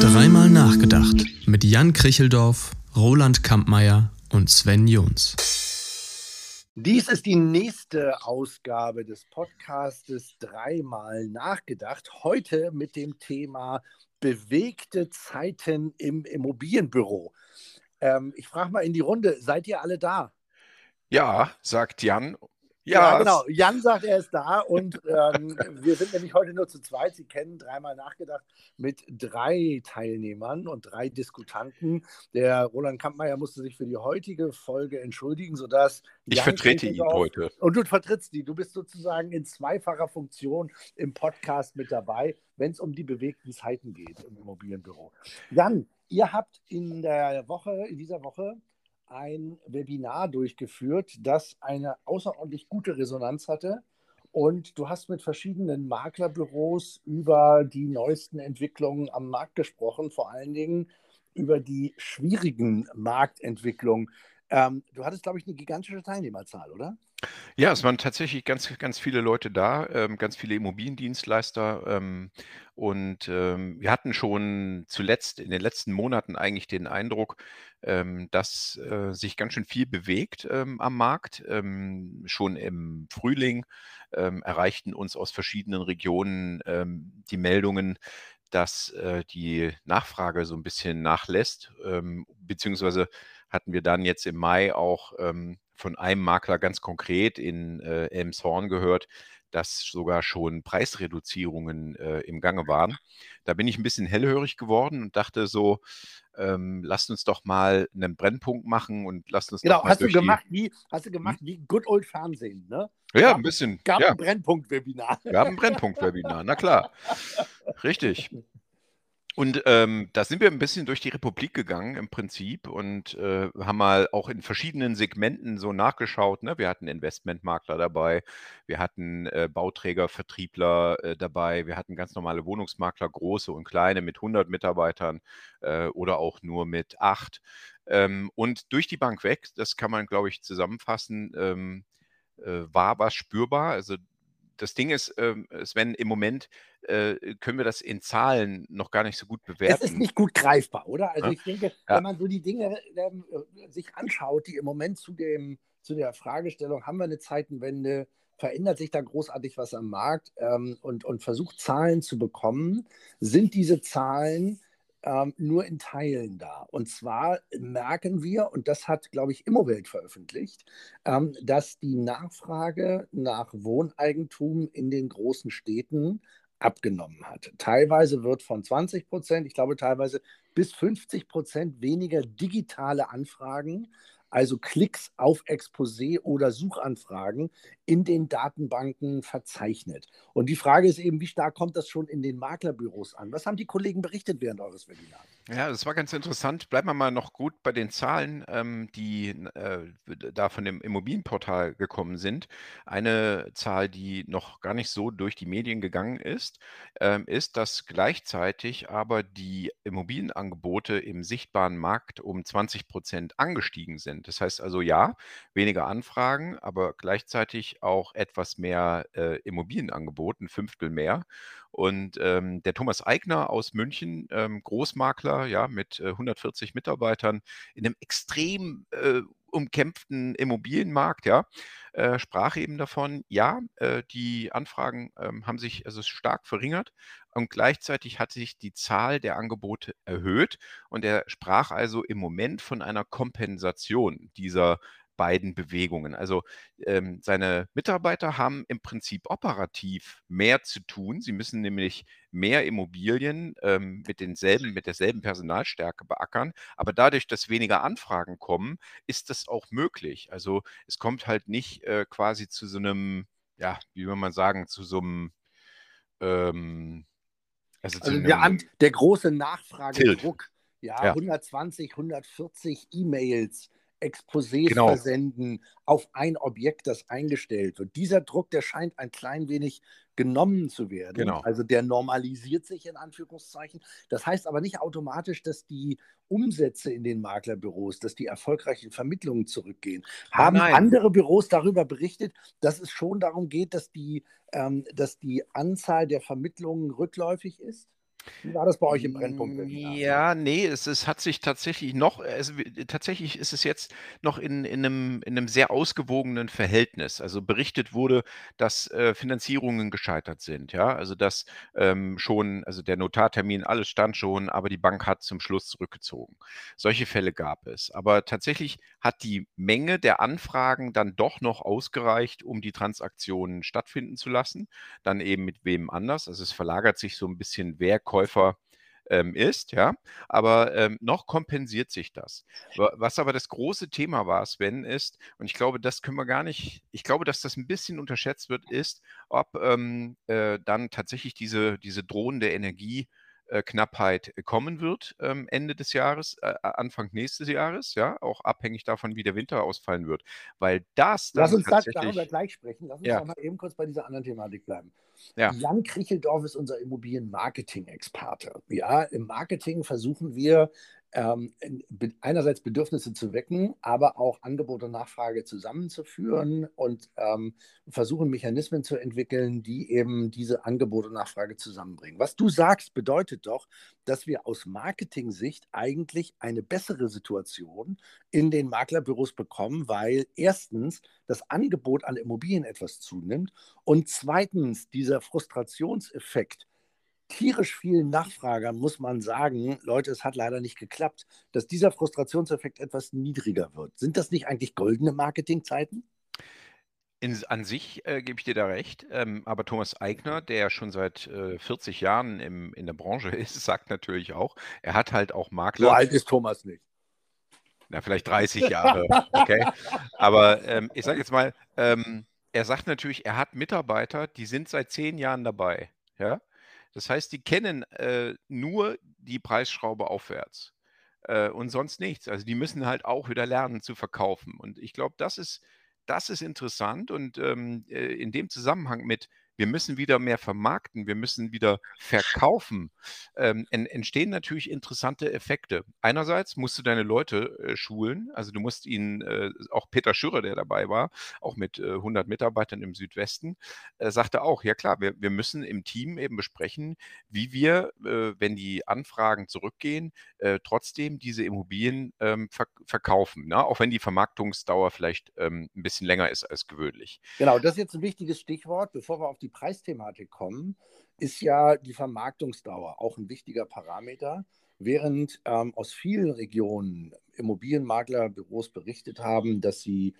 Dreimal nachgedacht mit Jan Kricheldorf, Roland Kampmeier und Sven Jons. Dies ist die nächste Ausgabe des Podcastes Dreimal nachgedacht. Heute mit dem Thema bewegte Zeiten im Immobilienbüro. Ähm, ich frage mal in die Runde, seid ihr alle da? Ja, sagt Jan ja, ja, genau. Jan sagt, er ist da und ähm, wir sind nämlich heute nur zu zweit. Sie kennen dreimal nachgedacht mit drei Teilnehmern und drei Diskutanten. Der Roland Kampmeier musste sich für die heutige Folge entschuldigen, sodass. Ich Jan vertrete ihn heute. Und du vertrittst die. Du bist sozusagen in zweifacher Funktion im Podcast mit dabei, wenn es um die bewegten Zeiten geht im Immobilienbüro. Jan, ihr habt in der Woche, in dieser Woche ein Webinar durchgeführt, das eine außerordentlich gute Resonanz hatte. Und du hast mit verschiedenen Maklerbüros über die neuesten Entwicklungen am Markt gesprochen, vor allen Dingen über die schwierigen Marktentwicklungen. Ähm, du hattest, glaube ich, eine gigantische Teilnehmerzahl, oder? Ja, es waren tatsächlich ganz, ganz viele Leute da, ähm, ganz viele Immobiliendienstleister. Ähm, und ähm, wir hatten schon zuletzt in den letzten Monaten eigentlich den Eindruck, ähm, dass äh, sich ganz schön viel bewegt ähm, am Markt. Ähm, schon im Frühling erreichten uns aus verschiedenen Regionen die Meldungen, dass äh, die Nachfrage so ein bisschen nachlässt, beziehungsweise hatten wir dann jetzt im Mai auch von einem Makler ganz konkret in äh, Elmshorn gehört, dass sogar schon Preisreduzierungen äh, im Gange waren. Da bin ich ein bisschen hellhörig geworden und dachte so, ähm, lasst uns doch mal einen Brennpunkt machen und lasst uns genau, doch mal hast du gemacht wie hast du gemacht hm? wie Good Old Fernsehen, ne? Ja, gab, ein bisschen. Gab ja. ein Brennpunkt-Webinar. Gab ein Brennpunkt-Webinar, na klar. Richtig. Und ähm, da sind wir ein bisschen durch die Republik gegangen im Prinzip und äh, haben mal auch in verschiedenen Segmenten so nachgeschaut. Ne? Wir hatten Investmentmakler dabei, wir hatten äh, Bauträger, Vertriebler äh, dabei, wir hatten ganz normale Wohnungsmakler, große und kleine mit 100 Mitarbeitern äh, oder auch nur mit acht. Ähm, und durch die Bank weg, das kann man, glaube ich, zusammenfassen, ähm, äh, war was spürbar. Also das Ding ist, ähm, Sven, im Moment äh, können wir das in Zahlen noch gar nicht so gut bewerten. Es ist nicht gut greifbar, oder? Also ja? ich denke, ja. wenn man so die Dinge ähm, äh, sich anschaut, die im Moment zu, dem, zu der Fragestellung, haben wir eine Zeitenwende, verändert sich da großartig was am Markt ähm, und, und versucht Zahlen zu bekommen, sind diese Zahlen ähm, nur in Teilen da. Und zwar merken wir, und das hat, glaube ich, Immowelt veröffentlicht, ähm, dass die Nachfrage nach Wohneigentum in den großen Städten abgenommen hat. Teilweise wird von 20 Prozent, ich glaube teilweise bis 50 Prozent weniger digitale Anfragen also Klicks auf Exposé oder Suchanfragen in den Datenbanken verzeichnet. Und die Frage ist eben, wie stark kommt das schon in den Maklerbüros an? Was haben die Kollegen berichtet während eures Webinars? Ja, das war ganz interessant. Bleiben wir mal noch gut bei den Zahlen, ähm, die äh, da von dem Immobilienportal gekommen sind. Eine Zahl, die noch gar nicht so durch die Medien gegangen ist, ähm, ist, dass gleichzeitig aber die Immobilienangebote im sichtbaren Markt um 20 Prozent angestiegen sind. Das heißt also ja, weniger Anfragen, aber gleichzeitig auch etwas mehr äh, Immobilienangebot, ein Fünftel mehr. Und ähm, der Thomas Eigner aus München, ähm, Großmakler, ja, mit äh, 140 Mitarbeitern in einem extrem äh, umkämpften Immobilienmarkt, ja, äh, sprach eben davon, ja, äh, die Anfragen ähm, haben sich also stark verringert und gleichzeitig hat sich die Zahl der Angebote erhöht. Und er sprach also im Moment von einer Kompensation dieser beiden Bewegungen. Also ähm, seine Mitarbeiter haben im Prinzip operativ mehr zu tun. Sie müssen nämlich mehr Immobilien ähm, mit denselben, mit derselben Personalstärke beackern. Aber dadurch, dass weniger Anfragen kommen, ist das auch möglich. Also es kommt halt nicht äh, quasi zu so einem, ja, wie will man sagen, zu so einem ähm, also, also der, der, große Nachfragedruck, ja, ja, 120, 140 E-Mails Exposés genau. versenden auf ein Objekt, das eingestellt wird. Dieser Druck, der scheint ein klein wenig genommen zu werden. Genau. Also der normalisiert sich in Anführungszeichen. Das heißt aber nicht automatisch, dass die Umsätze in den Maklerbüros, dass die erfolgreichen Vermittlungen zurückgehen. Ah, Haben nein. andere Büros darüber berichtet, dass es schon darum geht, dass die, ähm, dass die Anzahl der Vermittlungen rückläufig ist? Wie war das bei euch im Brennpunkt? Ja, nee, es, es hat sich tatsächlich noch, es, tatsächlich ist es jetzt noch in, in, einem, in einem sehr ausgewogenen Verhältnis. Also berichtet wurde, dass äh, Finanzierungen gescheitert sind, ja, also dass ähm, schon, also der Notartermin, alles stand schon, aber die Bank hat zum Schluss zurückgezogen. Solche Fälle gab es. Aber tatsächlich hat die Menge der Anfragen dann doch noch ausgereicht, um die Transaktionen stattfinden zu lassen. Dann eben mit wem anders. Also es verlagert sich so ein bisschen, wer kommt Käufer ähm, ist, ja, aber ähm, noch kompensiert sich das. Was aber das große Thema war, Sven, ist, und ich glaube, das können wir gar nicht, ich glaube, dass das ein bisschen unterschätzt wird, ist, ob ähm, äh, dann tatsächlich diese, diese drohende Energie Knappheit kommen wird ähm, Ende des Jahres, äh, Anfang nächstes Jahres, ja, auch abhängig davon, wie der Winter ausfallen wird. Weil das dann Lass uns tatsächlich, darüber gleich sprechen. Lass uns ja. mal eben kurz bei dieser anderen Thematik bleiben. Ja. Jan Kricheldorf ist unser Immobilien-Marketing-Experte. Ja, im Marketing versuchen wir ähm, einerseits Bedürfnisse zu wecken, aber auch Angebot und Nachfrage zusammenzuführen und ähm, versuchen Mechanismen zu entwickeln, die eben diese Angebot und Nachfrage zusammenbringen. Was du sagst, bedeutet doch, dass wir aus Marketing-Sicht eigentlich eine bessere Situation in den Maklerbüros bekommen, weil erstens das Angebot an Immobilien etwas zunimmt und zweitens dieser Frustrationseffekt, tierisch vielen Nachfragern muss man sagen, Leute, es hat leider nicht geklappt, dass dieser Frustrationseffekt etwas niedriger wird. Sind das nicht eigentlich goldene Marketingzeiten? In, an sich äh, gebe ich dir da recht, ähm, aber Thomas Eigner, der schon seit äh, 40 Jahren im, in der Branche ist, sagt natürlich auch, er hat halt auch Makler. So alt ist Thomas nicht. Na, vielleicht 30 Jahre, okay. Aber ähm, ich sage jetzt mal, ähm, er sagt natürlich, er hat Mitarbeiter, die sind seit zehn Jahren dabei. Ja? Das heißt, die kennen äh, nur die Preisschraube aufwärts äh, und sonst nichts. Also die müssen halt auch wieder lernen zu verkaufen. Und ich glaube, das ist, das ist interessant und ähm, äh, in dem Zusammenhang mit wir müssen wieder mehr vermarkten, wir müssen wieder verkaufen, ähm, entstehen natürlich interessante Effekte. Einerseits musst du deine Leute äh, schulen, also du musst ihnen, äh, auch Peter Schürrer, der dabei war, auch mit äh, 100 Mitarbeitern im Südwesten, äh, sagte auch, ja klar, wir, wir müssen im Team eben besprechen, wie wir, äh, wenn die Anfragen zurückgehen, äh, trotzdem diese Immobilien ähm, ver verkaufen, ne? auch wenn die Vermarktungsdauer vielleicht ähm, ein bisschen länger ist als gewöhnlich. Genau, das ist jetzt ein wichtiges Stichwort, bevor wir auf die die Preisthematik kommen, ist ja die Vermarktungsdauer auch ein wichtiger Parameter. Während ähm, aus vielen Regionen Immobilienmaklerbüros berichtet haben, dass sie,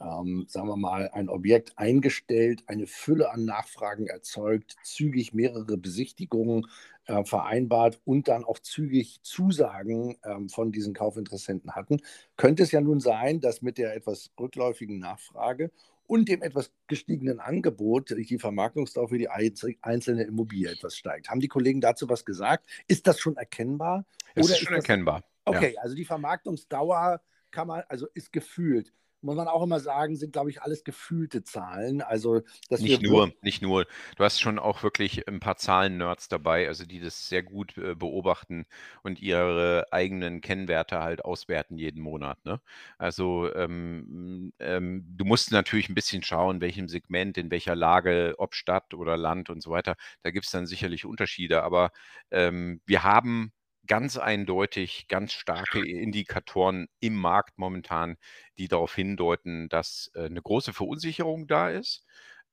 ähm, sagen wir mal, ein Objekt eingestellt, eine Fülle an Nachfragen erzeugt, zügig mehrere Besichtigungen äh, vereinbart und dann auch zügig Zusagen ähm, von diesen Kaufinteressenten hatten, könnte es ja nun sein, dass mit der etwas rückläufigen Nachfrage und dem etwas gestiegenen Angebot die Vermarktungsdauer für die einzelne Immobilie etwas steigt. Haben die Kollegen dazu was gesagt? Ist das schon erkennbar? Es ist schon ist das... erkennbar. Okay, ja. also die Vermarktungsdauer kann man, also ist gefühlt muss man auch immer sagen, sind, glaube ich, alles gefühlte Zahlen. Also, nicht nur, nicht nur. Du hast schon auch wirklich ein paar Zahlen-Nerds dabei, also die das sehr gut äh, beobachten und ihre eigenen Kennwerte halt auswerten jeden Monat. Ne? Also ähm, ähm, du musst natürlich ein bisschen schauen, welchem Segment, in welcher Lage, ob Stadt oder Land und so weiter. Da gibt es dann sicherlich Unterschiede, aber ähm, wir haben ganz eindeutig ganz starke Indikatoren im Markt momentan, die darauf hindeuten, dass äh, eine große Verunsicherung da ist.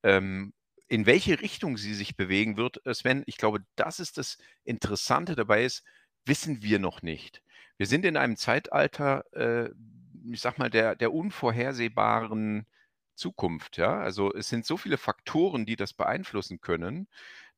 Ähm, in welche Richtung sie sich bewegen wird, äh, Sven, ich glaube, das ist das Interessante dabei ist, wissen wir noch nicht. Wir sind in einem Zeitalter, äh, ich sag mal, der, der unvorhersehbaren Zukunft. Ja? Also es sind so viele Faktoren, die das beeinflussen können,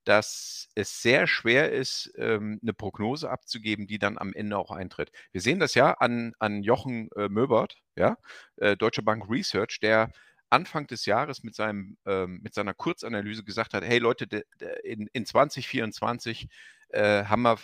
dass es sehr schwer ist, ähm, 'ne Prognose abzugeben, die dann am Ende auch eintritt. Wir sehen das ja an an Jochen, äh, Möbert, ja, äh, Deutsche Bank Research, der Anfang des Jahres mit seinem ähm, mit seiner Kurzanalyse gesagt hat: „Hey Leute, in in 2024, äh, haben wir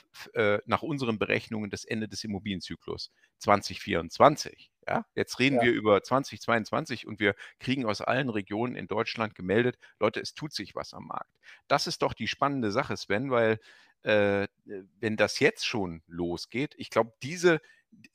nach unseren Berechnungen das Ende des Immobilienzyklus. 2024, Ja, jetzt reden ja. wir über 2022 und wir kriegen aus allen Regionen in Deutschland gemeldet, Leute, es tut sich was am Markt. Das ist doch die spannende Sache, Sven, weil äh, wenn das jetzt schon losgeht, ich glaube, diese,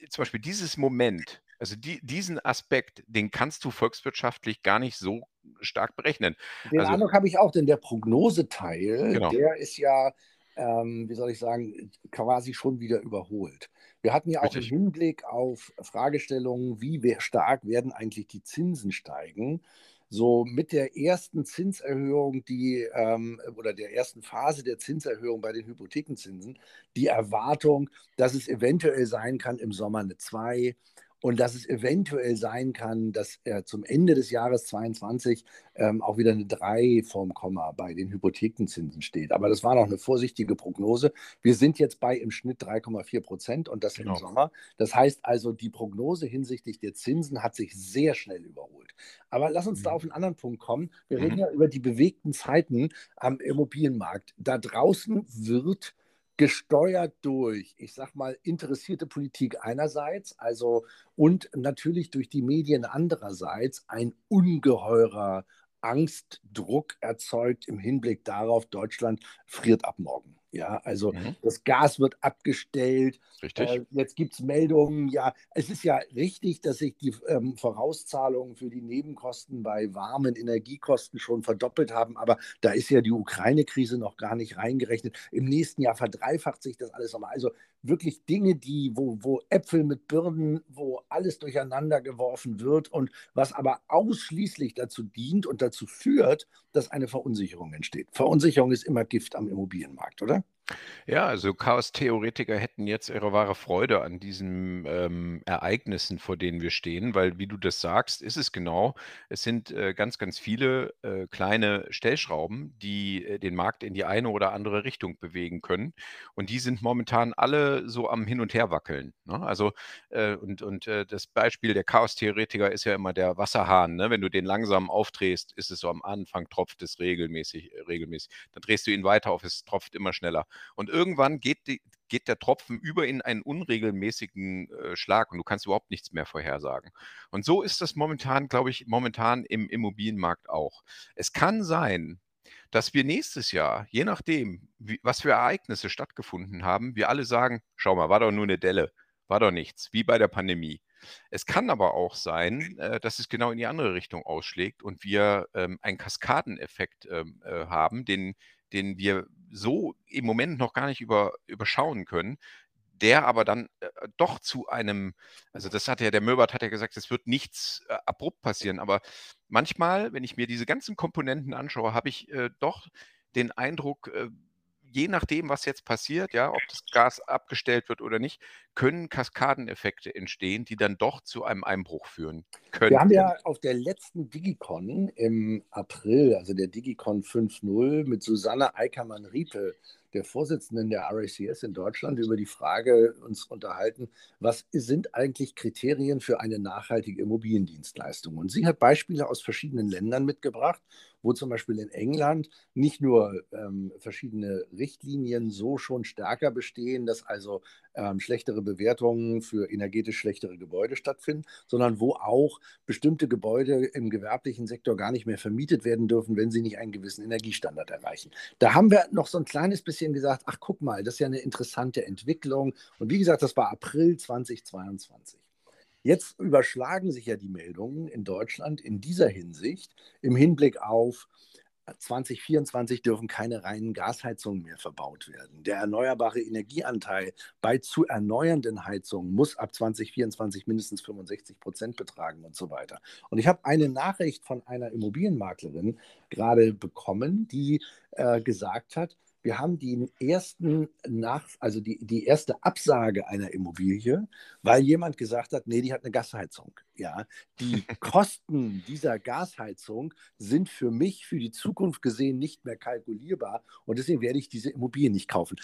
zum Beispiel dieses Moment, also die, diesen Aspekt, den kannst du volkswirtschaftlich gar nicht so stark berechnen. Den also, Eindruck habe ich auch, denn der Prognoseteil, genau. der ist ja, ähm, wie soll ich sagen, quasi schon wieder überholt. Wir hatten ja auch Richtig. im Hinblick auf Fragestellungen, wie stark werden eigentlich die Zinsen steigen, so mit der ersten Zinserhöhung, die ähm, oder der ersten Phase der Zinserhöhung bei den Hypothekenzinsen, die Erwartung, dass es eventuell sein kann im Sommer eine 2 und dass es eventuell sein kann, dass äh, zum Ende des Jahres 2022 ähm, auch wieder eine 3 vorm Komma bei den Hypothekenzinsen steht. Aber das war noch eine vorsichtige Prognose. Wir sind jetzt bei im Schnitt 3,4 Prozent und das genau. im Sommer. Das heißt also, die Prognose hinsichtlich der Zinsen hat sich sehr schnell überholt. Aber lass uns mhm. da auf einen anderen Punkt kommen. Wir mhm. reden ja über die bewegten Zeiten am Immobilienmarkt. Da draußen wird gesteuert durch, ich sag mal, interessierte Politik einerseits, also und natürlich durch die Medien andererseits ein ungeheurer Angstdruck erzeugt im Hinblick darauf, Deutschland friert ab morgen. Ja, also mhm. das Gas wird abgestellt. Richtig. Äh, jetzt gibt es Meldungen. Ja, es ist ja richtig, dass sich die ähm, Vorauszahlungen für die Nebenkosten bei warmen Energiekosten schon verdoppelt haben. Aber da ist ja die Ukraine-Krise noch gar nicht reingerechnet. Im nächsten Jahr verdreifacht sich das alles nochmal. Also wirklich Dinge, die, wo, wo Äpfel mit Birnen, wo alles durcheinander geworfen wird und was aber ausschließlich dazu dient und dazu führt, dass eine Verunsicherung entsteht. Verunsicherung ist immer Gift am Immobilienmarkt, oder? Ja, also Chaos-Theoretiker hätten jetzt ihre wahre Freude an diesen ähm, Ereignissen, vor denen wir stehen, weil, wie du das sagst, ist es genau. Es sind äh, ganz, ganz viele äh, kleine Stellschrauben, die äh, den Markt in die eine oder andere Richtung bewegen können. Und die sind momentan alle so am Hin und Her wackeln. Ne? Also, äh, und, und äh, das Beispiel der Chaos-Theoretiker ist ja immer der Wasserhahn. Ne? Wenn du den langsam aufdrehst, ist es so am Anfang tropft es regelmäßig, regelmäßig. Dann drehst du ihn weiter auf, es tropft immer schneller. Und irgendwann geht, die, geht der Tropfen über in einen unregelmäßigen äh, Schlag und du kannst überhaupt nichts mehr vorhersagen. Und so ist das momentan, glaube ich, momentan im Immobilienmarkt auch. Es kann sein, dass wir nächstes Jahr, je nachdem, wie, was für Ereignisse stattgefunden haben, wir alle sagen, schau mal, war doch nur eine Delle, war doch nichts, wie bei der Pandemie. Es kann aber auch sein, äh, dass es genau in die andere Richtung ausschlägt und wir ähm, einen Kaskadeneffekt ähm, äh, haben, den, den wir so im Moment noch gar nicht über, überschauen können, der aber dann äh, doch zu einem, also das hat ja, der Möbert hat ja gesagt, es wird nichts äh, abrupt passieren, aber manchmal, wenn ich mir diese ganzen Komponenten anschaue, habe ich äh, doch den Eindruck, äh, je nachdem, was jetzt passiert, ja, ob das Gas abgestellt wird oder nicht, können Kaskadeneffekte entstehen, die dann doch zu einem Einbruch führen können. Wir haben ja auf der letzten Digicon im April, also der Digicon 5.0 mit Susanne Eickermann-Riepe der Vorsitzenden der RACS in Deutschland über die Frage uns unterhalten, was sind eigentlich Kriterien für eine nachhaltige Immobiliendienstleistung? Und sie hat Beispiele aus verschiedenen Ländern mitgebracht, wo zum Beispiel in England nicht nur ähm, verschiedene Richtlinien so schon stärker bestehen, dass also ähm, schlechtere Bewertungen für energetisch schlechtere Gebäude stattfinden, sondern wo auch bestimmte Gebäude im gewerblichen Sektor gar nicht mehr vermietet werden dürfen, wenn sie nicht einen gewissen Energiestandard erreichen. Da haben wir noch so ein kleines bisschen gesagt, ach guck mal, das ist ja eine interessante Entwicklung. Und wie gesagt, das war April 2022. Jetzt überschlagen sich ja die Meldungen in Deutschland in dieser Hinsicht im Hinblick auf 2024 dürfen keine reinen Gasheizungen mehr verbaut werden. Der erneuerbare Energieanteil bei zu erneuernden Heizungen muss ab 2024 mindestens 65 Prozent betragen und so weiter. Und ich habe eine Nachricht von einer Immobilienmaklerin gerade bekommen, die äh, gesagt hat, wir haben die ersten nach, also die, die erste Absage einer Immobilie, weil jemand gesagt hat, nee, die hat eine Gasheizung. Ja, die Kosten dieser Gasheizung sind für mich für die Zukunft gesehen nicht mehr kalkulierbar und deswegen werde ich diese Immobilie nicht kaufen.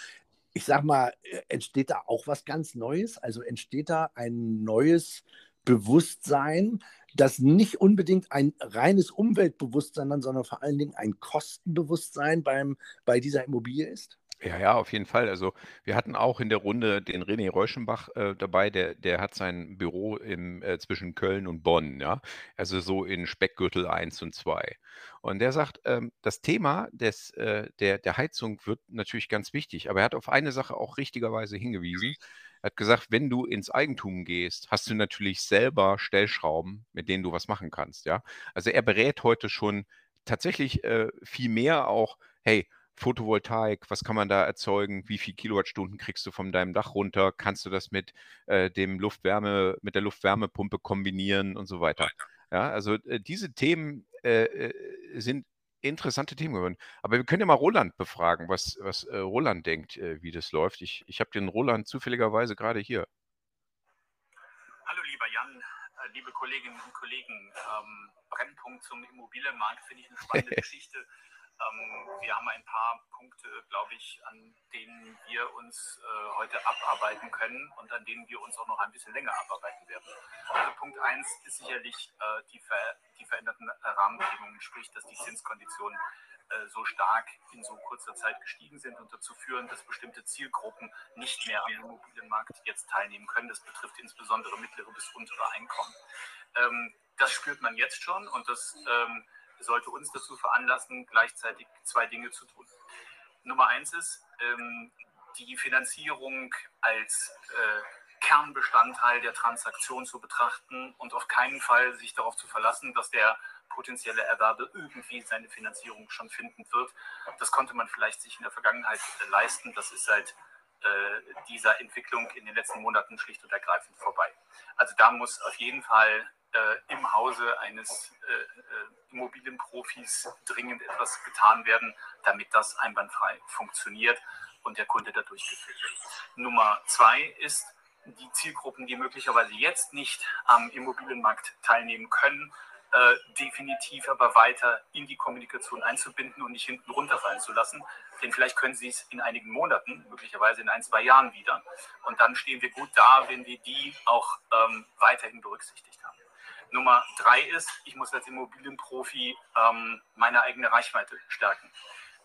Ich sag mal, äh, entsteht da auch was ganz Neues? Also entsteht da ein neues Bewusstsein, das nicht unbedingt ein reines Umweltbewusstsein, sondern vor allen Dingen ein Kostenbewusstsein beim, bei dieser Immobilie ist? Ja, ja, auf jeden Fall. Also wir hatten auch in der Runde den René Reuschenbach äh, dabei, der, der hat sein Büro im, äh, zwischen Köln und Bonn, ja. Also so in Speckgürtel 1 und 2. Und der sagt, ähm, das Thema des, äh, der, der Heizung wird natürlich ganz wichtig, aber er hat auf eine Sache auch richtigerweise hingewiesen. Er hat gesagt, wenn du ins Eigentum gehst, hast du natürlich selber Stellschrauben, mit denen du was machen kannst, ja. Also er berät heute schon tatsächlich äh, viel mehr auch, hey, Photovoltaik, was kann man da erzeugen? Wie viel Kilowattstunden kriegst du von deinem Dach runter? Kannst du das mit äh, dem Luftwärme, mit der Luftwärmepumpe kombinieren und so weiter? Ja, also äh, diese Themen äh, äh sind interessante Themen geworden. Aber wir können ja mal Roland befragen, was, was äh, Roland denkt, äh, wie das läuft. Ich, ich habe den Roland zufälligerweise gerade hier. Hallo lieber Jan, liebe Kolleginnen und Kollegen. Ähm, Brennpunkt zum Immobilienmarkt finde ich eine spannende Geschichte. Ähm, wir haben ein paar Punkte, glaube ich, an denen wir uns äh, heute abarbeiten können und an denen wir uns auch noch ein bisschen länger abarbeiten werden. Also Punkt 1 ist sicherlich äh, die, ver die, veränderten Rahmenbedingungen, sprich, dass die Zinskonditionen äh, so stark in so kurzer Zeit gestiegen sind und dazu führen, dass bestimmte Zielgruppen nicht mehr am Immobilienmarkt jetzt teilnehmen können. Das betrifft insbesondere mittlere bis untere Einkommen. Ähm, das spürt man jetzt schon und das ähm, sollte uns dazu veranlassen, gleichzeitig zwei Dinge zu tun. Nummer eins ist, ähm, die Finanzierung als äh, Kernbestandteil der Transaktion zu betrachten und auf keinen Fall sich darauf zu verlassen, dass der potenzielle Erwerber irgendwie seine Finanzierung schon finden wird. Das konnte man vielleicht sich in der Vergangenheit äh, leisten. Das ist seit äh, dieser Entwicklung in den letzten Monaten schlicht und ergreifend vorbei. Also da muss auf jeden Fall im Hause eines äh, äh, Immobilienprofis dringend etwas getan werden, damit das einwandfrei funktioniert und der Kunde dadurch geführt wird. Nummer zwei ist, die Zielgruppen, die möglicherweise jetzt nicht am Immobilienmarkt teilnehmen können, äh, definitiv aber weiter in die Kommunikation einzubinden und nicht hinten runterfallen zu lassen. Denn vielleicht können sie es in einigen Monaten, möglicherweise in ein, zwei Jahren wieder. Und dann stehen wir gut da, wenn wir die auch ähm, weiterhin berücksichtigt haben. Nummer drei ist, ich muss als Immobilienprofi ähm, meine eigene Reichweite stärken.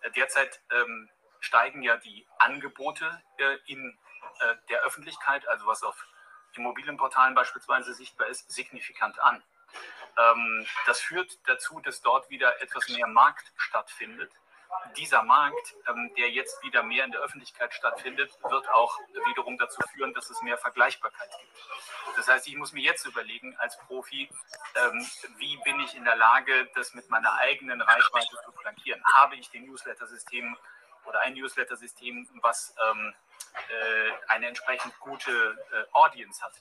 Äh, derzeit ähm, steigen ja die Angebote äh, in äh, der Öffentlichkeit, also was auf Immobilienportalen beispielsweise sichtbar ist, signifikant an. Ähm, das führt dazu, dass dort wieder etwas mehr Markt stattfindet dieser Markt, ähm, der jetzt wieder mehr in der Öffentlichkeit stattfindet, wird auch wiederum dazu führen, dass es mehr Vergleichbarkeit gibt. Das heißt, ich muss mir jetzt überlegen als Profi, ähm, wie bin ich in der Lage, das mit meiner eigenen Reichweite zu flankieren? Habe ich den Newsletter-System oder ein Newsletter-System, was ähm, äh, eine entsprechend gute äh, Audience hat?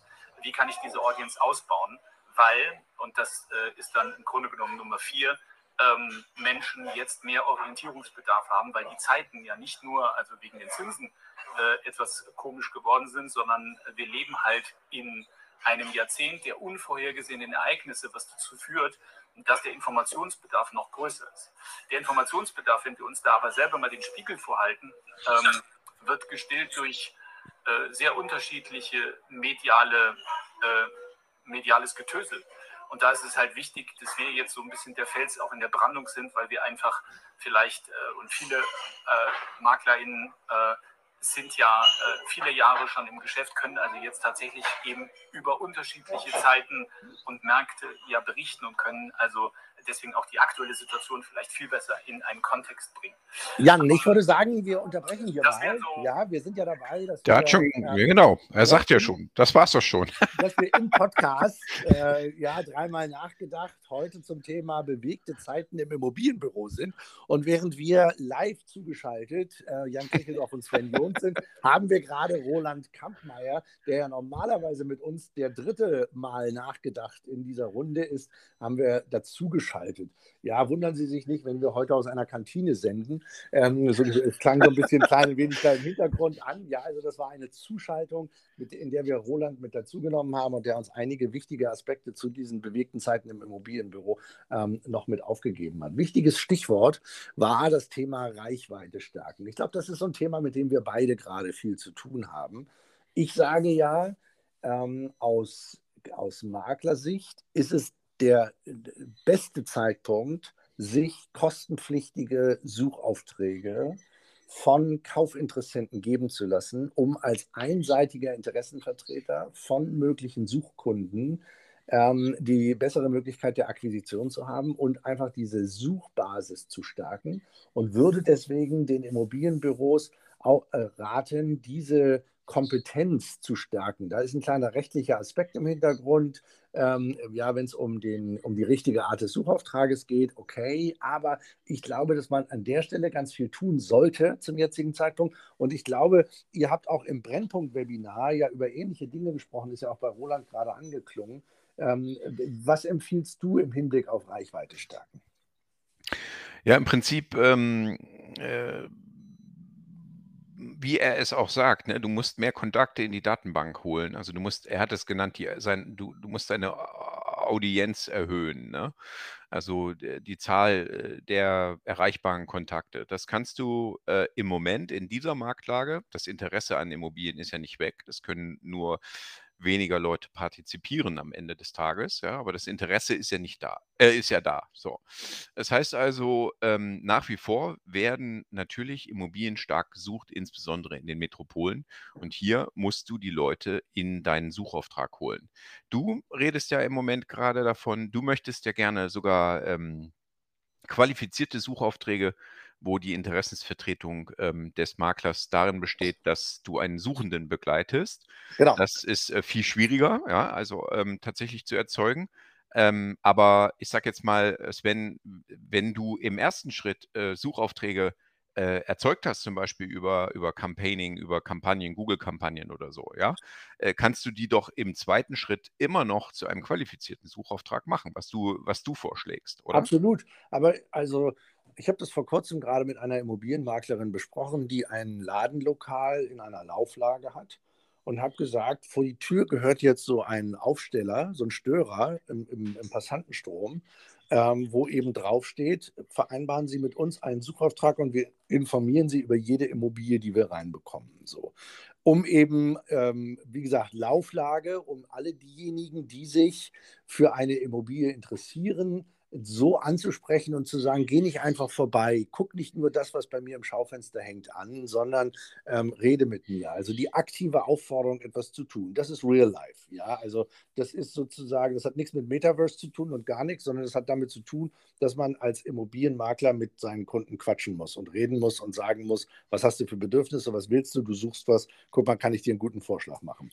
Wie kann ich diese Audience ausbauen? Weil, und das äh, ist dann im Grunde genommen Nummer vier, ähm, Menschen jetzt mehr Orientierungsbedarf haben, weil die Zeiten ja nicht nur, also wegen den Zinsen, äh, etwas komisch geworden sind, sondern wir leben halt in einem Jahrzehnt der unvorhergesehenen Ereignisse, was dazu führt, dass der Informationsbedarf noch größer ist. Der Informationsbedarf, wenn wir uns da aber selber mal den Spiegel vorhalten, ähm, wird gestillt durch äh, sehr unterschiedliche mediale, äh, mediales Getösel. Und da ist es halt wichtig, dass wir jetzt so ein bisschen der Fels auch in der Brandung sind, weil wir einfach vielleicht äh, und viele äh, MaklerInnen äh, sind ja äh, viele Jahre schon im Geschäft, können also jetzt tatsächlich eben über unterschiedliche Zeiten und Märkte ja berichten und können also deswegen auch die aktuelle Situation vielleicht viel besser in einen Kontext bringen. Jan, ich würde sagen, wir unterbrechen hier mal. So ja, wir sind ja dabei. Dass Der wir, hat schon, ja, genau, er sagt ja schon, das war es doch schon. Dass wir im Podcast äh, ja dreimal nachgedacht, heute zum Thema bewegte Zeiten im Immobilienbüro sind. Und während wir live zugeschaltet, äh, Jan Kecheldorf und Sven Jons sind, haben wir gerade Roland Kampmeier, der ja normalerweise mit uns der dritte Mal nachgedacht in dieser Runde ist, haben wir dazu geschaltet zugeschaltet. Ja, wundern Sie sich nicht, wenn wir heute aus einer Kantine senden. Ähm, es klang so ein bisschen klein, wenig im Hintergrund an. Ja, also das war eine Zuschaltung, mit, in der wir Roland mit dazugenommen haben und der uns einige wichtige Aspekte zu diesen bewegten Zeiten im Immobilienbüro ähm, noch mit aufgegeben hat. Wichtiges Stichwort war das Thema Reichweite stärken. Ich glaube, das ist so ein Thema, mit dem wir beide gerade viel zu tun haben. Ich sage ja, ähm, aus, aus Maklersicht ist es der beste Zeitpunkt, sich kostenpflichtige Suchaufträge von Kaufinteressenten geben zu lassen, um als einseitiger Interessenvertreter von möglichen Suchkunden ähm, die bessere Möglichkeit der Akquisition zu haben und einfach diese Suchbasis zu stärken und würde deswegen den Immobilienbüros auch äh, raten, diese Kompetenz zu stärken. Da ist ein kleiner rechtlicher Aspekt im Hintergrund. Ähm, ja, wenn es um, um die richtige Art des Suchauftrages geht, okay. Aber ich glaube, dass man an der Stelle ganz viel tun sollte zum jetzigen Zeitpunkt. Und ich glaube, ihr habt auch im Brennpunkt-Webinar ja über ähnliche Dinge gesprochen, ist ja auch bei Roland gerade angeklungen. Ähm, was empfiehlst du im Hinblick auf Reichweite stärken? Ja, im Prinzip ähm, äh, wie er es auch sagt, ne, du musst mehr Kontakte in die Datenbank holen. Also du musst, er hat es genannt, die, sein, du, du musst deine Audienz erhöhen. Ne? Also die Zahl äh, der erreichbaren Kontakte. Das kannst du äh, im Moment in dieser Marktlage, das Interesse an Immobilien ist ja nicht weg. Das können nur weniger Leute partizipieren am Ende des Tages, ja, aber das Interesse ist ja nicht da, äh, ist ja da. So. Das heißt also, ähm, nach wie vor werden natürlich Immobilien stark gesucht, insbesondere in den Metropolen. Und hier musst du die Leute in deinen Suchauftrag holen. Du redest ja im Moment gerade davon, du möchtest ja gerne sogar ähm, qualifizierte Suchaufträge wo die Interessensvertretung ähm, des Maklers darin besteht, dass du einen Suchenden begleitest. Genau. Das ist äh, viel schwieriger, ja, also ähm, tatsächlich zu erzeugen. Ähm, aber ich sage jetzt mal, Sven, wenn du im ersten Schritt äh, Suchaufträge äh, erzeugt hast, zum Beispiel über, über Campaigning, über Kampagnen, Google-Kampagnen oder so, ja, äh, kannst du die doch im zweiten Schritt immer noch zu einem qualifizierten Suchauftrag machen, was du, was du vorschlägst, oder? Absolut. Aber also ich habe das vor kurzem gerade mit einer Immobilienmaklerin besprochen, die ein Ladenlokal in einer Lauflage hat und habe gesagt, vor die Tür gehört jetzt so ein Aufsteller, so ein Störer im, im, im Passantenstrom, ähm, wo eben draufsteht, vereinbaren Sie mit uns einen Suchauftrag und wir informieren Sie über jede Immobilie, die wir reinbekommen. So. Um eben, ähm, wie gesagt, Lauflage, um alle diejenigen, die sich für eine Immobilie interessieren, so anzusprechen und zu sagen, geh nicht einfach vorbei, guck nicht nur das, was bei mir im Schaufenster hängt, an, sondern ähm, rede mit mir. Also die aktive Aufforderung, etwas zu tun. Das ist Real Life. Ja, also das ist sozusagen, das hat nichts mit Metaverse zu tun und gar nichts, sondern das hat damit zu tun, dass man als Immobilienmakler mit seinen Kunden quatschen muss und reden muss und sagen muss, was hast du für Bedürfnisse, was willst du, du suchst was, guck mal, kann ich dir einen guten Vorschlag machen.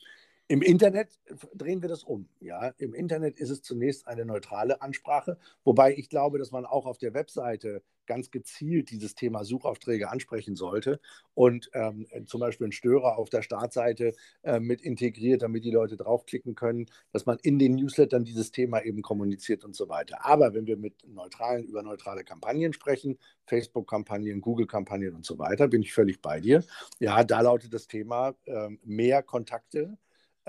Im Internet drehen wir das um. Ja, im Internet ist es zunächst eine neutrale Ansprache, wobei ich glaube, dass man auch auf der Webseite ganz gezielt dieses Thema Suchaufträge ansprechen sollte und ähm, zum Beispiel einen Störer auf der Startseite äh, mit integriert, damit die Leute draufklicken können, dass man in den Newslettern dieses Thema eben kommuniziert und so weiter. Aber wenn wir mit neutralen, über neutrale Kampagnen sprechen, Facebook-Kampagnen, Google-Kampagnen und so weiter, bin ich völlig bei dir. Ja, da lautet das Thema äh, mehr Kontakte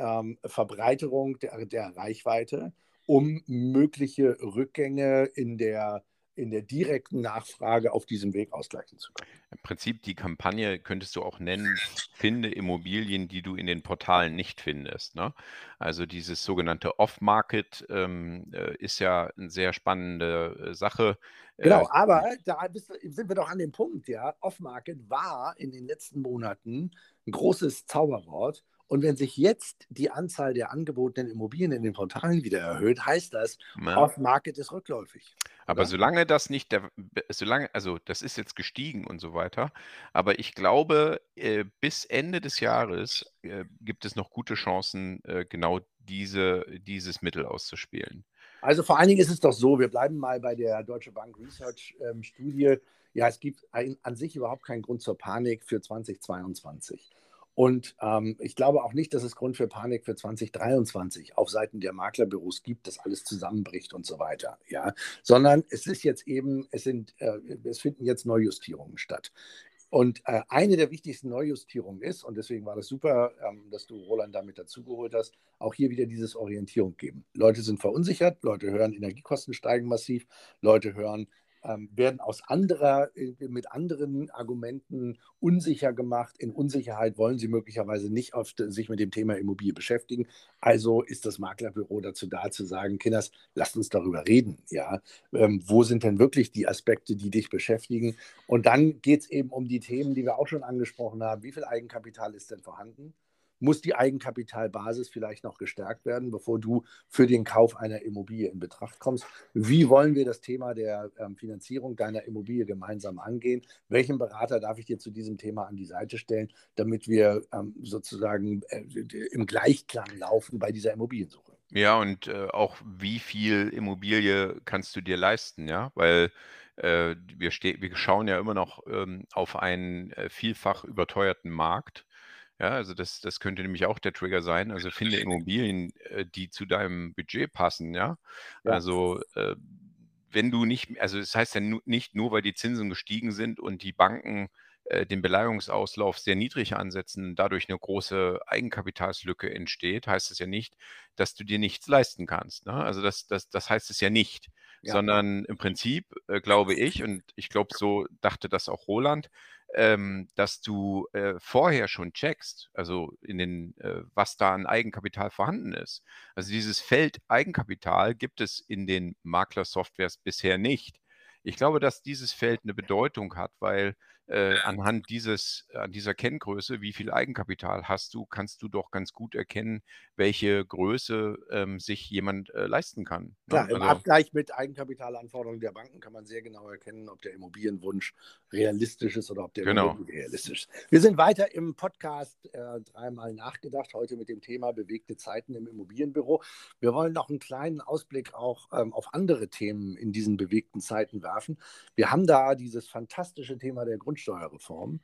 ähm, Verbreiterung der, der Reichweite, um mögliche Rückgänge in der in der direkten Nachfrage auf diesem Weg ausgleichen zu können. Im Prinzip die Kampagne könntest du auch nennen, finde Immobilien, die du in den Portalen nicht findest. Ne? Also dieses sogenannte Off-Market ähm, äh, ist ja eine sehr spannende äh, Sache. Genau, äh, aber da sind wir doch an dem Punkt, ja. Off-Market war in den letzten Monaten ein großes Zauberwort und wenn sich jetzt die Anzahl der angebotenen Immobilien in den Portalen wieder erhöht, heißt das, ja. Off-Market ist rückläufig. Aber oder? solange das nicht der, solange, also das ist jetzt gestiegen und so weiter, aber ich glaube, äh, bis Ende des Jahres äh, gibt es noch gute Chancen, äh, genau diese, dieses Mittel auszuspielen. Also vor allen Dingen ist es doch so, wir bleiben mal bei der Deutsche Bank Research ähm, Studie. Ja, es gibt ein, an sich überhaupt keinen Grund zur Panik für 2022. Und ähm, ich glaube auch nicht, dass es Grund für Panik für 2023 auf Seiten der Maklerbüros gibt, dass alles zusammenbricht und so weiter. Ja, sondern es ist jetzt eben, es sind, äh, es finden jetzt Neujustierungen statt. Und äh, eine der wichtigsten Neujustierungen ist, und deswegen war das super, ähm, dass du Roland damit dazugeholt hast, auch hier wieder dieses Orientierung geben. Leute sind verunsichert, Leute hören, Energiekosten steigen massiv, Leute hören, werden aus anderer, mit anderen Argumenten unsicher gemacht. In Unsicherheit wollen sie möglicherweise nicht oft sich mit dem Thema Immobilie beschäftigen. Also ist das Maklerbüro dazu da, zu sagen, Kinders, lasst uns darüber reden. Ja? Ähm, wo sind denn wirklich die Aspekte, die dich beschäftigen? Und dann geht es eben um die Themen, die wir auch schon angesprochen haben. Wie viel Eigenkapital ist denn vorhanden? Muss die Eigenkapitalbasis vielleicht noch gestärkt werden, bevor du für den Kauf einer Immobilie in Betracht kommst. Wie wollen wir das Thema der ähm, Finanzierung deiner Immobilie gemeinsam angehen? Welchen Berater darf ich dir zu diesem Thema an die Seite stellen, damit wir ähm, sozusagen äh, im Gleichklang laufen bei dieser Immobiliensuche? Ja, und äh, auch wie viel Immobilie kannst du dir leisten, ja? Weil äh, wir, wir schauen ja immer noch ähm, auf einen äh, vielfach überteuerten Markt. Ja, also das, das könnte nämlich auch der Trigger sein. Also finde Immobilien, äh, die zu deinem Budget passen, ja. ja. Also äh, wenn du nicht, also das heißt ja nicht nur, weil die Zinsen gestiegen sind und die Banken äh, den Beleihungsauslauf sehr niedrig ansetzen, dadurch eine große Eigenkapitalslücke entsteht, heißt es ja nicht, dass du dir nichts leisten kannst. Ne? Also das, das, das heißt es ja nicht, ja. sondern im Prinzip äh, glaube ich, und ich glaube, so dachte das auch Roland, ähm, dass du äh, vorher schon checkst, also in den, äh, was da an Eigenkapital vorhanden ist. Also dieses Feld Eigenkapital gibt es in den Makler-Softwares bisher nicht. Ich glaube, dass dieses Feld eine Bedeutung hat, weil äh, anhand dieses, an dieser Kenngröße, wie viel Eigenkapital hast du, kannst du doch ganz gut erkennen, welche Größe ähm, sich jemand äh, leisten kann. Ne? Klar, im also, Abgleich mit Eigenkapitalanforderungen der Banken kann man sehr genau erkennen, ob der Immobilienwunsch realistisch ist oder ob der genau. realistisch ist. Wir sind weiter im Podcast äh, dreimal nachgedacht, heute mit dem Thema bewegte Zeiten im Immobilienbüro. Wir wollen noch einen kleinen Ausblick auch ähm, auf andere Themen in diesen bewegten Zeiten werfen. Wir haben da dieses fantastische Thema der Grund Grundsteuerreform.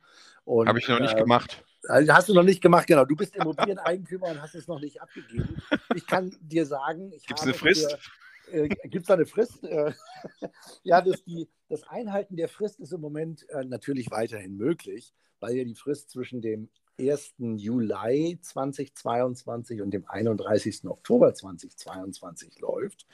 Habe ich noch nicht äh, gemacht. Also hast du noch nicht gemacht, genau. Du bist Immobilieneigentümer und hast es noch nicht abgegeben. Ich kann dir sagen, Gibt es eine Frist? Äh, Gibt es da eine Frist? Äh, ja, das, die, das Einhalten der Frist ist im Moment äh, natürlich weiterhin möglich, weil ja die Frist zwischen dem 1. Juli 2022 und dem 31. Oktober 2022 läuft.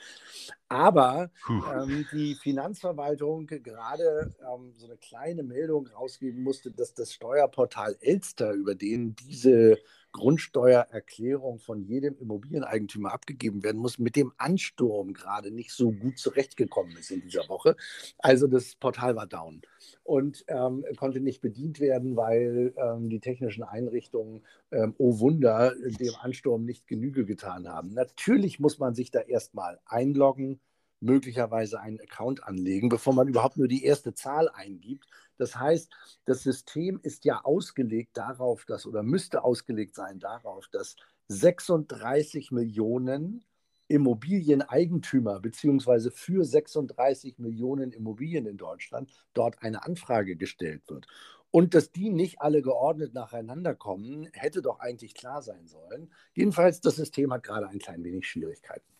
Aber ähm, die Finanzverwaltung gerade ähm, so eine kleine Meldung rausgeben musste, dass das Steuerportal Elster, über den diese Grundsteuererklärung von jedem Immobilieneigentümer abgegeben werden muss, mit dem Ansturm gerade nicht so gut zurechtgekommen ist in dieser Woche. Also das Portal war down und ähm, konnte nicht bedient werden, weil ähm, die technischen Einrichtungen, ähm, oh Wunder, dem Ansturm nicht Genüge getan haben. Natürlich muss man sich da erstmal einloggen, möglicherweise einen Account anlegen, bevor man überhaupt nur die erste Zahl eingibt. Das heißt, das System ist ja ausgelegt darauf, dass oder müsste ausgelegt sein darauf, dass 36 Millionen Immobilieneigentümer beziehungsweise für 36 Millionen Immobilien in Deutschland dort eine Anfrage gestellt wird. Und dass die nicht alle geordnet nacheinander kommen, hätte doch eigentlich klar sein sollen. Jedenfalls, das System hat gerade ein klein wenig Schwierigkeiten.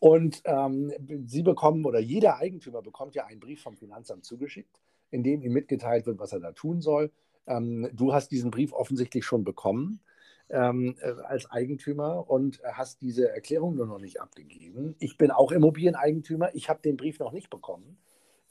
Und ähm, Sie bekommen oder jeder Eigentümer bekommt ja einen Brief vom Finanzamt zugeschickt, in dem ihm mitgeteilt wird, was er da tun soll. Ähm, du hast diesen Brief offensichtlich schon bekommen ähm, äh, als Eigentümer und hast diese Erklärung nur noch nicht abgegeben. Ich bin auch Immobilieneigentümer. Ich habe den Brief noch nicht bekommen.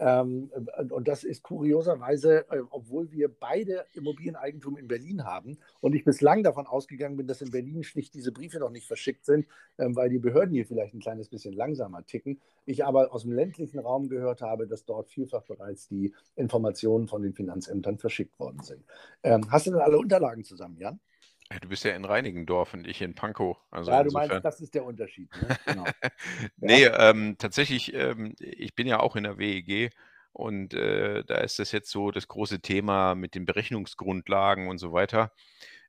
Ähm, und das ist kurioserweise, äh, obwohl wir beide Immobilieneigentum in Berlin haben und ich bislang davon ausgegangen bin, dass in Berlin schlicht diese Briefe noch nicht verschickt sind, ähm, weil die Behörden hier vielleicht ein kleines bisschen langsamer ticken. Ich aber aus dem ländlichen Raum gehört habe, dass dort vielfach bereits die Informationen von den Finanzämtern verschickt worden sind. Ähm, hast du denn alle Unterlagen zusammen, Jan? Du bist ja in Reinigendorf und ich in Pankow. Also ja, du insofern. meinst, das ist der Unterschied. Ne? Genau. nee, ja. ähm, tatsächlich, ähm, ich bin ja auch in der WEG und äh, da ist das jetzt so das große Thema mit den Berechnungsgrundlagen und so weiter.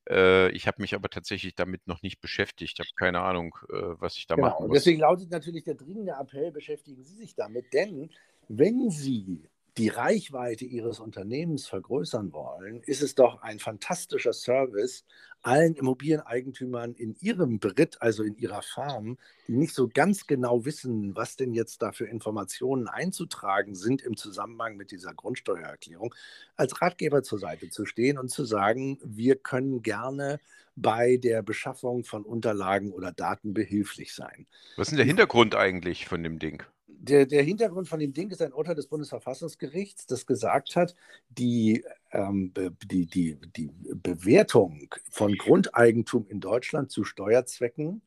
Äh, ich habe mich aber tatsächlich damit noch nicht beschäftigt. Ich habe keine Ahnung, äh, was ich da genau. machen muss. Deswegen lautet natürlich der dringende Appell, beschäftigen Sie sich damit, denn wenn Sie die Reichweite ihres Unternehmens vergrößern wollen, ist es doch ein fantastischer Service, allen Immobilieneigentümern in ihrem Beritt, also in ihrer Farm, die nicht so ganz genau wissen, was denn jetzt da für Informationen einzutragen sind im Zusammenhang mit dieser Grundsteuererklärung, als Ratgeber zur Seite zu stehen und zu sagen, wir können gerne bei der Beschaffung von Unterlagen oder Daten behilflich sein. Was ist denn der Hintergrund eigentlich von dem Ding? Der, der, Hintergrund von dem Ding ist ein Urteil des Bundesverfassungsgerichts, das gesagt hat, die, ähm, die, die, die Bewertung von Grundeigentum in Deutschland zu Steuerzwecken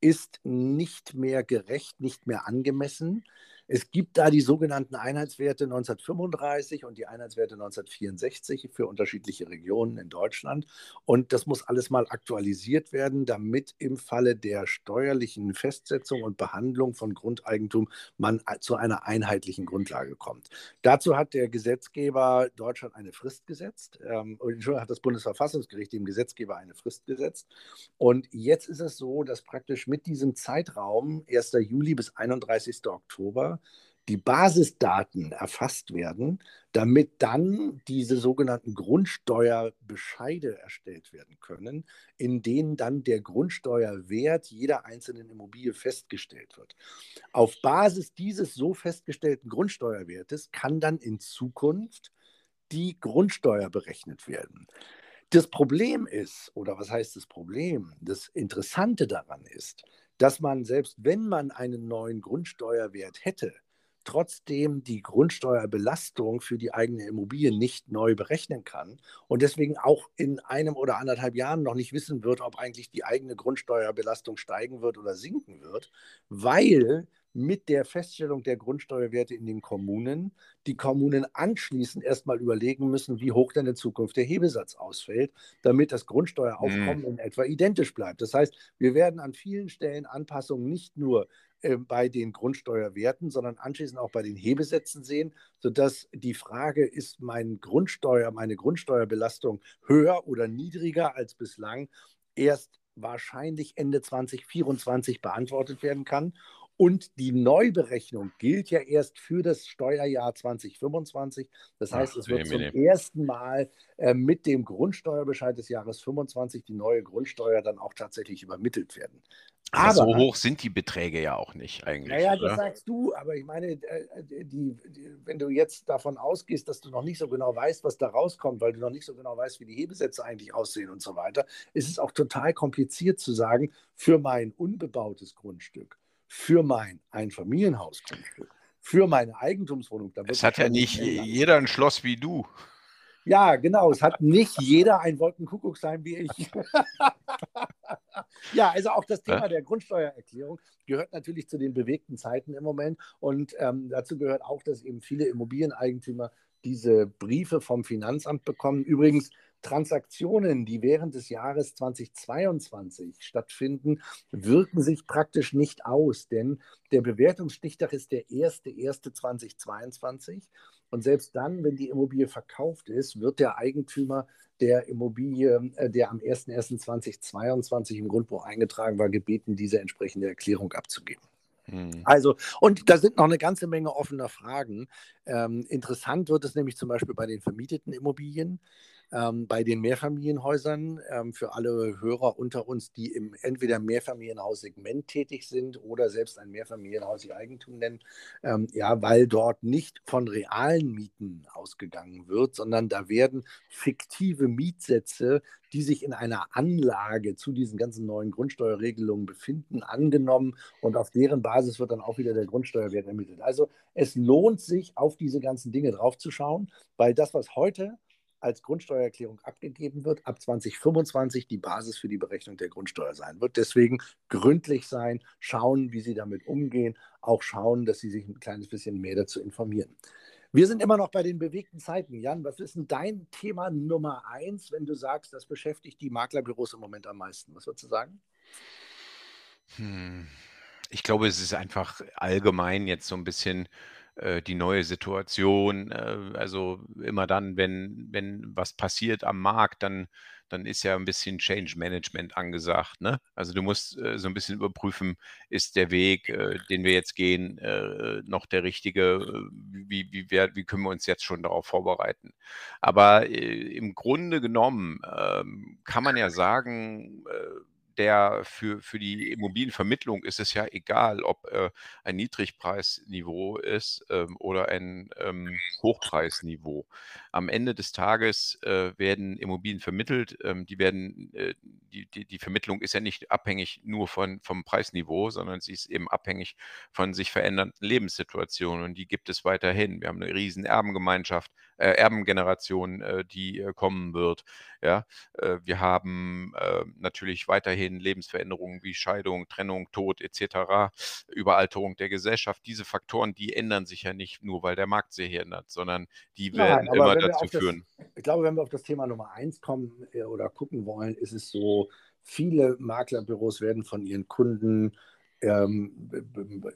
ist nicht mehr gerecht, nicht mehr angemessen. Es gibt da die sogenannten Einheitswerte 1935 und die Einheitswerte 1964 für unterschiedliche Regionen in Deutschland. Und das muss alles mal aktualisiert werden, damit im Falle der steuerlichen Festsetzung und Behandlung von Grundeigentum man zu einer einheitlichen Grundlage kommt. Dazu hat der Gesetzgeber Deutschland eine Frist gesetzt. Ähm, Entschuldigung, hat das Bundesverfassungsgericht dem Gesetzgeber eine Frist gesetzt. Und jetzt ist es so, dass praktisch mit diesem Zeitraum 1. Juli bis 31. Oktober die Basisdaten erfasst werden, damit dann diese sogenannten Grundsteuerbescheide erstellt werden können, in denen dann der Grundsteuerwert jeder einzelnen Immobilie festgestellt wird. Auf Basis dieses so festgestellten Grundsteuerwertes kann dann in Zukunft die Grundsteuer berechnet werden. Das Problem ist, oder was heißt das Problem? Das Interessante daran ist, dass man selbst wenn man einen neuen Grundsteuerwert hätte, trotzdem die Grundsteuerbelastung für die eigene Immobilie nicht neu berechnen kann und deswegen auch in einem oder anderthalb Jahren noch nicht wissen wird, ob eigentlich die eigene Grundsteuerbelastung steigen wird oder sinken wird, weil mit der Feststellung der Grundsteuerwerte in den Kommunen die Kommunen anschließend erstmal überlegen müssen, wie hoch denn in Zukunft der Hebesatz ausfällt, damit das Grundsteueraufkommen mm. in etwa identisch bleibt. Das heißt, wir werden an vielen Stellen Anpassungen nicht nur äh, bei den Grundsteuerwerten, sondern anschließend auch bei den Hebesätzen sehen, sodass die Frage, ist mein Grundsteuer, meine Grundsteuerbelastung höher oder niedriger als bislang, erst wahrscheinlich Ende 2024 beantwortet werden kann. Und die Neuberechnung gilt ja erst für das Steuerjahr 2025. Das heißt, Ach, es wird nee, zum nee. ersten Mal äh, mit dem Grundsteuerbescheid des Jahres 25 die neue Grundsteuer dann auch tatsächlich übermittelt werden. Aber, so hoch sind die Beträge ja auch nicht eigentlich. Naja, das sagst du, aber ich meine, äh, die, die, wenn du jetzt davon ausgehst, dass du noch nicht so genau weißt, was da rauskommt, weil du noch nicht so genau weißt, wie die Hebesätze eigentlich aussehen und so weiter, ist es auch total kompliziert zu sagen, für mein unbebautes Grundstück, für mein Einfamilienhausgrundstück, für meine Eigentumswohnung. Es hat ja nicht jeder ein Schloss wie du. Ja, genau. Es hat nicht jeder ein Wolkenkuckucksheim wie ich. ja, also auch das Thema der Grundsteuererklärung gehört natürlich zu den bewegten Zeiten im Moment. Und ähm, dazu gehört auch, dass eben viele Immobilieneigentümer diese Briefe vom Finanzamt bekommen. Übrigens, Transaktionen, die während des Jahres 2022 stattfinden, wirken sich praktisch nicht aus, denn der Bewertungsstichtag ist der 1.1.2022 und selbst dann, wenn die Immobilie verkauft ist, wird der Eigentümer der Immobilie, äh, der am 01.01.2022 im Grundbuch eingetragen war, gebeten, diese entsprechende Erklärung abzugeben. Hm. Also, und da sind noch eine ganze Menge offener Fragen. Ähm, interessant wird es nämlich zum Beispiel bei den vermieteten Immobilien ähm, bei den Mehrfamilienhäusern ähm, für alle Hörer unter uns, die im entweder Mehrfamilienhaussegment tätig sind oder selbst ein Mehrfamilienhaus ihr Eigentum nennen, ähm, ja, weil dort nicht von realen Mieten ausgegangen wird, sondern da werden fiktive Mietsätze, die sich in einer Anlage zu diesen ganzen neuen Grundsteuerregelungen befinden, angenommen und auf deren Basis wird dann auch wieder der Grundsteuerwert ermittelt. Also es lohnt sich, auf diese ganzen Dinge draufzuschauen, weil das, was heute als Grundsteuererklärung abgegeben wird, ab 2025 die Basis für die Berechnung der Grundsteuer sein wird. Deswegen gründlich sein, schauen, wie Sie damit umgehen, auch schauen, dass Sie sich ein kleines bisschen mehr dazu informieren. Wir sind immer noch bei den bewegten Zeiten. Jan, was ist denn dein Thema Nummer eins, wenn du sagst, das beschäftigt die Maklerbüros im Moment am meisten? Was würdest du sagen? Hm. Ich glaube, es ist einfach allgemein jetzt so ein bisschen äh, die neue Situation. Äh, also immer dann, wenn, wenn was passiert am Markt, dann, dann ist ja ein bisschen Change Management angesagt. Ne? Also du musst äh, so ein bisschen überprüfen, ist der Weg, den wir jetzt gehen, noch der richtige? Wie, wie, wie, wie können wir uns jetzt schon darauf vorbereiten? Aber im Grunde genommen ähm, kann man ja sagen, der für, für die Immobilienvermittlung ist es ja egal, ob äh, ein Niedrigpreisniveau ist ähm, oder ein ähm, Hochpreisniveau. Am Ende des Tages äh, werden Immobilien vermittelt. Ähm, die werden, äh, die, die, die Vermittlung ist ja nicht abhängig nur von, vom Preisniveau, sondern sie ist eben abhängig von sich verändernden Lebenssituationen und die gibt es weiterhin. Wir haben eine riesen Erbengemeinschaft, äh, Erbengeneration, äh, die äh, kommen wird. Ja, äh, wir haben äh, natürlich weiterhin Lebensveränderungen wie Scheidung, Trennung, Tod etc., Überalterung der Gesellschaft. Diese Faktoren, die ändern sich ja nicht nur, weil der Markt sich ändert, sondern die werden Nein, immer dazu führen. Das, ich glaube, wenn wir auf das Thema Nummer eins kommen äh, oder gucken wollen, ist es so, viele Maklerbüros werden von ihren Kunden ähm,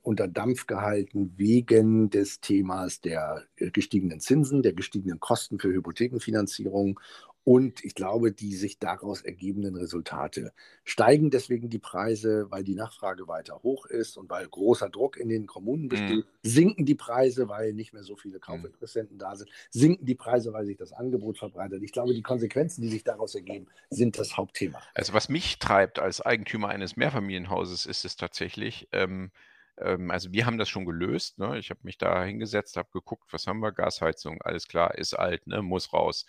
unter Dampf gehalten wegen des Themas der gestiegenen Zinsen, der gestiegenen Kosten für Hypothekenfinanzierung und ich glaube, die sich daraus ergebenden Resultate steigen deswegen die Preise, weil die Nachfrage weiter hoch ist und weil großer Druck in den Kommunen besteht. Mhm. Sinken die Preise, weil nicht mehr so viele mhm. Kaufinteressenten da sind. Sinken die Preise, weil sich das Angebot verbreitet. Ich glaube, die Konsequenzen, die sich daraus ergeben, sind das Hauptthema. Also was mich treibt als Eigentümer eines Mehrfamilienhauses, ist es tatsächlich, ähm, ähm, also wir haben das schon gelöst. Ne? Ich habe mich da hingesetzt, habe geguckt, was haben wir? Gasheizung, alles klar, ist alt, ne? muss raus.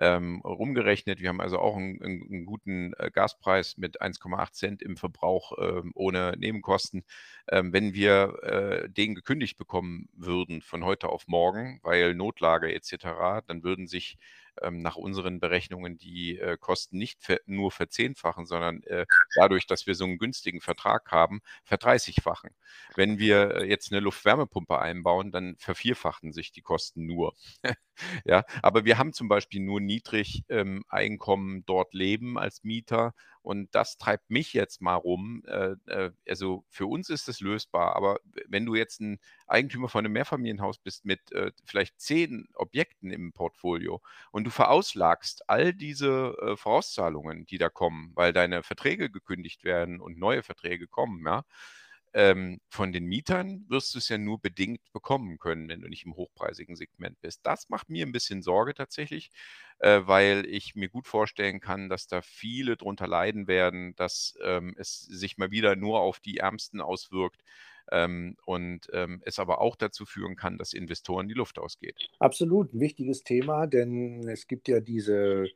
Ähm, rumgerechnet, wir haben also auch einen, einen guten äh, Gaspreis mit 1,8 Cent im Verbrauch ähm, ohne Nebenkosten. Ähm, wenn wir äh, den gekündigt bekommen würden von heute auf morgen, weil Notlage etc., dann würden sich ähm, nach unseren Berechnungen die äh, Kosten nicht ver nur verzehnfachen, sondern äh, dadurch, dass wir so einen günstigen Vertrag haben, verdreißigfachen. Wenn wir äh, jetzt eine Luftwärmepumpe einbauen, dann vervierfachen sich die Kosten nur. ja, aber wir haben zum Beispiel nur niedrig ähm, Einkommen dort leben als Mieter und das treibt mich jetzt mal rum. Äh, äh, also für uns ist es lösbar, aber wenn du jetzt ein Eigentümer von einem Mehrfamilienhaus bist mit äh, vielleicht zehn Objekten im Portfolio und du verauslagst all diese äh, Vorauszahlungen, die da kommen, weil deine Verträge gekündigt werden und neue Verträge kommen, ja, ähm, von den Mietern wirst du es ja nur bedingt bekommen können, wenn du nicht im hochpreisigen Segment bist. Das macht mir ein bisschen Sorge tatsächlich, äh, weil ich mir gut vorstellen kann, dass da viele drunter leiden werden, dass ähm, es sich mal wieder nur auf die Ärmsten auswirkt. Ähm, und ähm, es aber auch dazu führen kann, dass Investoren die Luft ausgeht. Absolut, ein wichtiges Thema, denn es gibt ja diese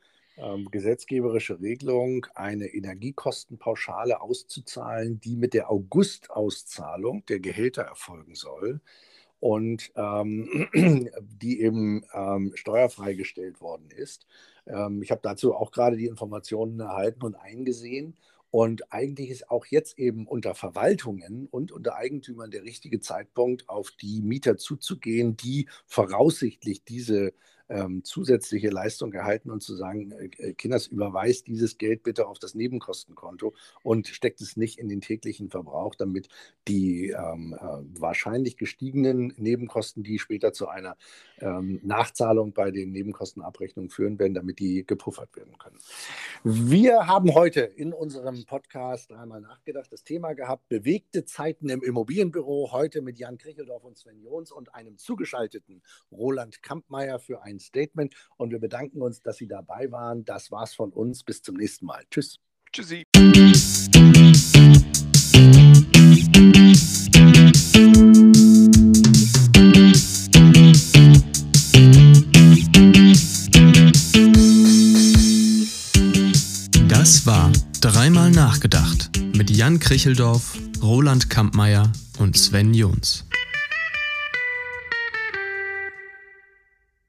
ähm, gesetzgeberische Regelung, eine Energiekostenpauschale auszuzahlen, die mit der August-Auszahlung der Gehälter erfolgen soll und ähm, die eben ähm, steuerfrei gestellt worden ist. Ähm, ich habe dazu auch gerade die Informationen erhalten und eingesehen. Und eigentlich ist auch jetzt eben unter Verwaltungen und unter Eigentümern der richtige Zeitpunkt, auf die Mieter zuzugehen, die voraussichtlich diese ähm, zusätzliche Leistung erhalten und zu sagen, äh, äh, Kinders, überweist dieses Geld bitte auf das Nebenkostenkonto und steckt es nicht in den täglichen Verbrauch, damit die ähm, äh, wahrscheinlich gestiegenen Nebenkosten, die später zu einer ähm, Nachzahlung bei den Nebenkostenabrechnungen führen werden, damit die gepuffert werden können. Wir haben heute in unserem Podcast dreimal nachgedacht, das Thema gehabt, bewegte Zeiten im Immobilienbüro, heute mit Jan Kricheldorf und Sven Jons und einem zugeschalteten Roland Kampmeier für ein Statement und wir bedanken uns, dass Sie dabei waren. Das war's von uns. Bis zum nächsten Mal. Tschüss. Tschüssi. Das war Dreimal nachgedacht mit Jan Kricheldorf, Roland Kampmeier und Sven Jons.